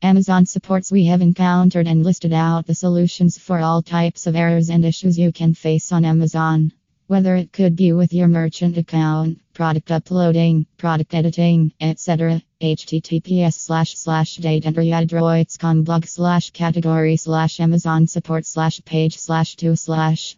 Amazon supports we have encountered and listed out the solutions for all types of errors and issues you can face on Amazon. Whether it could be with your merchant account, product uploading, product editing, etc. https slash slash blog slash category slash amazon support slash page slash 2 slash